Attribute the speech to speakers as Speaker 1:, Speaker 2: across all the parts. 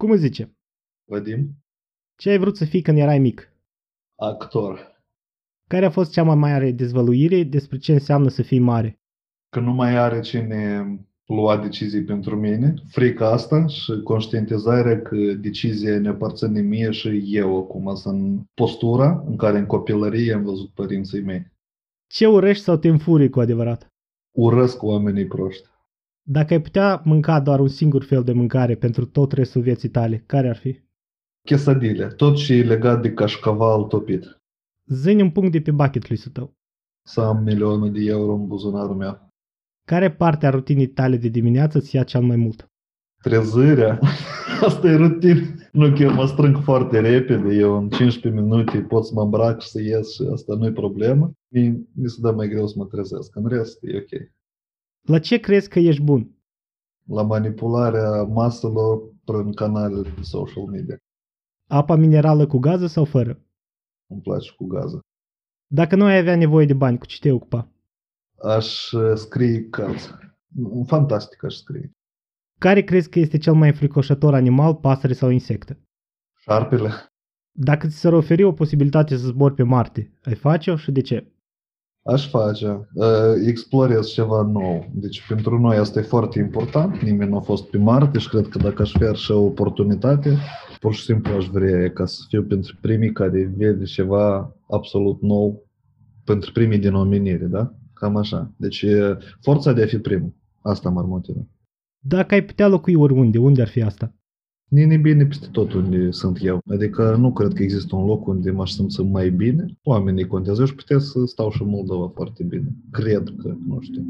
Speaker 1: Cum îți zice?
Speaker 2: Vadim?
Speaker 1: Ce ai vrut să fii când erai mic?
Speaker 2: Actor.
Speaker 1: Care a fost cea mai mare dezvăluire despre ce înseamnă să fii mare?
Speaker 2: Că nu mai are cine lua decizii pentru mine, frica asta și conștientizarea că decizia ne aparține mie și eu acum sunt în postura în care în copilărie am văzut părinții mei.
Speaker 1: Ce urăști sau te înfuri cu adevărat?
Speaker 2: Urăsc oamenii proști.
Speaker 1: Dacă ai putea mânca doar un singur fel de mâncare pentru tot restul vieții tale, care ar fi?
Speaker 2: Chesadile, tot ce e legat de cașcaval topit.
Speaker 1: Zâni un punct de pe bucket list-ul tău.
Speaker 2: Să am milioane de euro în buzunarul meu.
Speaker 1: Care parte a rutinii tale de dimineață ți ia cel mai mult?
Speaker 2: Trezirea, asta e rutin. Nu că eu mă strâng foarte repede, eu în 15 minute pot să mă îmbrac și să ies și asta nu e problemă. Mi, mi se dă mai greu să mă trezesc, în rest e ok.
Speaker 1: La ce crezi că ești bun?
Speaker 2: La manipularea maselor prin canalele de social media.
Speaker 1: Apa minerală cu gază sau fără?
Speaker 2: Îmi place cu gază.
Speaker 1: Dacă nu ai avea nevoie de bani, cu ce te ocupa?
Speaker 2: Aș uh, scrie cărți. Fantastic aș scrie.
Speaker 1: Care crezi că este cel mai înfricoșător animal, pasăre sau insectă?
Speaker 2: Șarpele.
Speaker 1: Dacă ți s-ar oferi o posibilitate să zbori pe Marte, ai face-o și de ce?
Speaker 2: Aș face. Uh, explorez ceva nou. Deci pentru noi asta e foarte important. Nimeni nu a fost pe Marte și cred că dacă aș fi așa o oportunitate, pur și simplu aș vrea ca să fiu pentru primii care vede ceva absolut nou, pentru primii din omenire, da? Cam așa. Deci forța de a fi primul. Asta m-ar motiva.
Speaker 1: Dacă ai putea locui oriunde, unde ar fi asta?
Speaker 2: Nini bine peste tot unde sunt eu. Adică nu cred că există un loc unde m-aș simți mai bine. Oamenii contează și putea să stau și în Moldova foarte bine. Cred că, nu știu.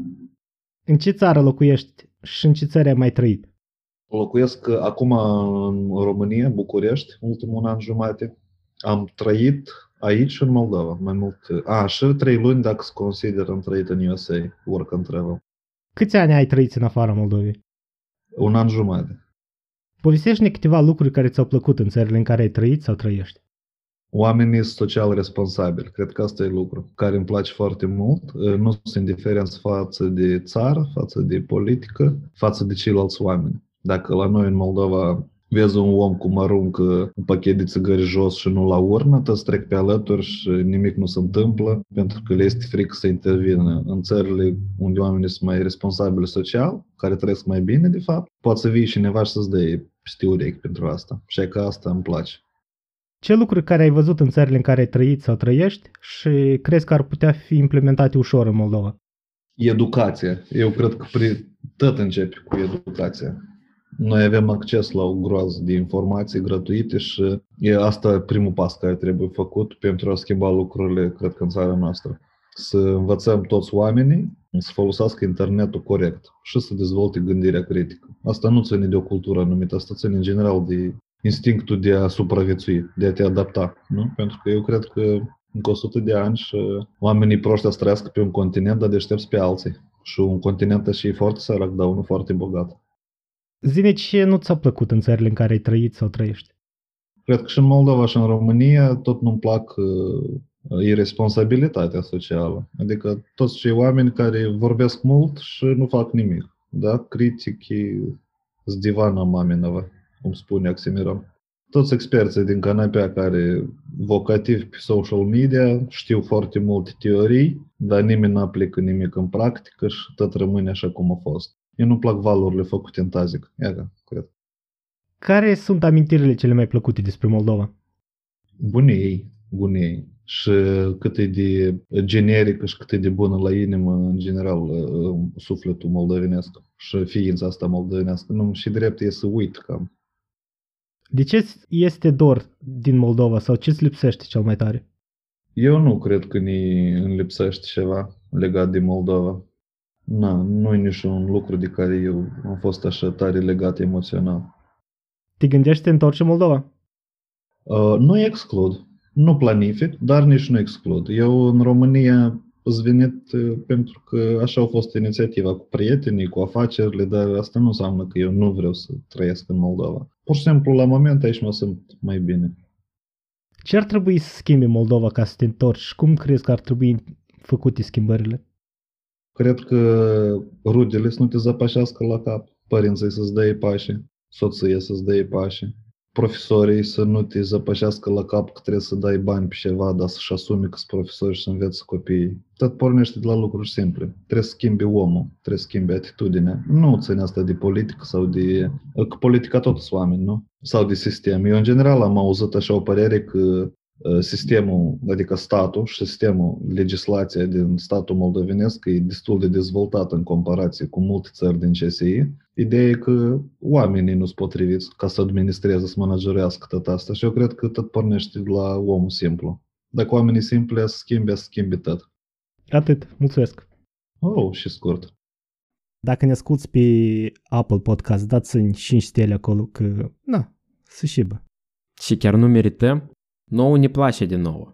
Speaker 1: În ce țară locuiești și în ce țări ai mai trăit?
Speaker 2: Locuiesc acum în România, București, ultimul an jumate. Am trăit aici și în Moldova, mai mult. A, și trei luni dacă se consideră am trăit în USA, work and travel.
Speaker 1: Câți ani ai trăit în afara Moldovei?
Speaker 2: Un an jumate.
Speaker 1: Povestește-ne câteva lucruri care ți-au plăcut în țările în care ai trăit sau trăiești.
Speaker 2: Oamenii sunt social responsabili. Cred că asta e lucru care îmi place foarte mult. Nu sunt indiferenți față de țară, față de politică, față de ceilalți oameni. Dacă la noi în Moldova vezi un om cum aruncă un pachet de țigări jos și nu la urnă, te trec pe alături și nimic nu se întâmplă pentru că le este frică să intervină. În țările unde oamenii sunt mai responsabili social, care trăiesc mai bine, de fapt, poate să vii cineva și să-ți dea peste urechi pentru asta. Și că asta îmi place.
Speaker 1: Ce lucruri care ai văzut în țările în care ai trăit sau trăiești și crezi că ar putea fi implementate ușor în Moldova?
Speaker 2: Educația. Eu cred că pri... tot începe cu educația noi avem acces la o groază de informații gratuite și e asta primul pas care trebuie făcut pentru a schimba lucrurile, cred că în țara noastră. Să învățăm toți oamenii să folosească internetul corect și să dezvolte gândirea critică. Asta nu ține de o cultură anumită, asta ține în general de instinctul de a supraviețui, de a te adapta. Nu? Pentru că eu cred că încă 100 de ani și oamenii proști să trăiască pe un continent, dar deștepți pe alții. Și un continent și e foarte sărac, dar unul foarte bogat.
Speaker 1: Zine ce nu ți-a plăcut în țările în care ai trăit sau trăiești?
Speaker 2: Cred că și în Moldova și în România tot nu-mi plac uh, irresponsabilitatea socială. Adică toți cei oameni care vorbesc mult și nu fac nimic. Da? Critici z divana maminova, cum spune Oximiron. Toți experții din canapea care vocativ pe social media știu foarte multe teorii, dar nimeni nu aplică nimic în practică și tot rămâne așa cum a fost. Eu nu plac valurile făcute în Tazic. Iată, cred.
Speaker 1: Care sunt amintirile cele mai plăcute despre Moldova?
Speaker 2: Bunei, bunei. Și cât e de generică și cât e de bună la inimă, în general, uh, sufletul moldovenesc și ființa asta moldovenească. Nu, și drept e să uit cam.
Speaker 1: De ce este dor din Moldova sau ce îți lipsește cel mai tare?
Speaker 2: Eu nu cred că ne lipsește ceva legat de Moldova. Na, nu e niciun lucru de care eu am fost așa tare legat emoțional.
Speaker 1: Te gândești să te întorci în Moldova?
Speaker 2: Uh, nu exclud. Nu planific, dar nici nu exclud. Eu în România sunt venit uh, pentru că așa a fost inițiativa cu prietenii, cu afacerile, dar asta nu înseamnă că eu nu vreau să trăiesc în Moldova. Pur și simplu, la moment aici mă simt mai bine.
Speaker 1: Ce ar trebui să schimbi Moldova ca să te întorci? Cum crezi că ar trebui făcute schimbările?
Speaker 2: Cred că rudele să nu te zăpășească la cap, părinții să-ți dea pașii. soție să-ți dea pașii. Profesorii să nu te zăpășească la cap că trebuie să dai bani pe ceva, dar să-și asume că sunt profesori și să înveți copiii. Tot pornește de la lucruri simple. Trebuie să schimbi omul, trebuie să schimbi atitudinea. Nu ține asta de politică sau de... Că politica tot sunt oameni, nu? Sau de sistem. Eu, în general, am auzit așa o părere că sistemul, adică statul și sistemul, legislația din statul moldovenesc e destul de dezvoltat în comparație cu multe țări din CSI. Ideea e că oamenii nu sunt potriviți ca să administreze, să managerească tot asta și eu cred că tot pornește de la omul simplu. Dacă oamenii simpli să schimbe, să schimbe tot.
Speaker 1: Atât, mulțumesc.
Speaker 2: Oh, și scurt.
Speaker 1: Dacă ne asculti pe Apple Podcast, dați-mi 5 stele acolo că, na, să șibă.
Speaker 3: Și chiar nu merităm? Nouă ne place de nouă.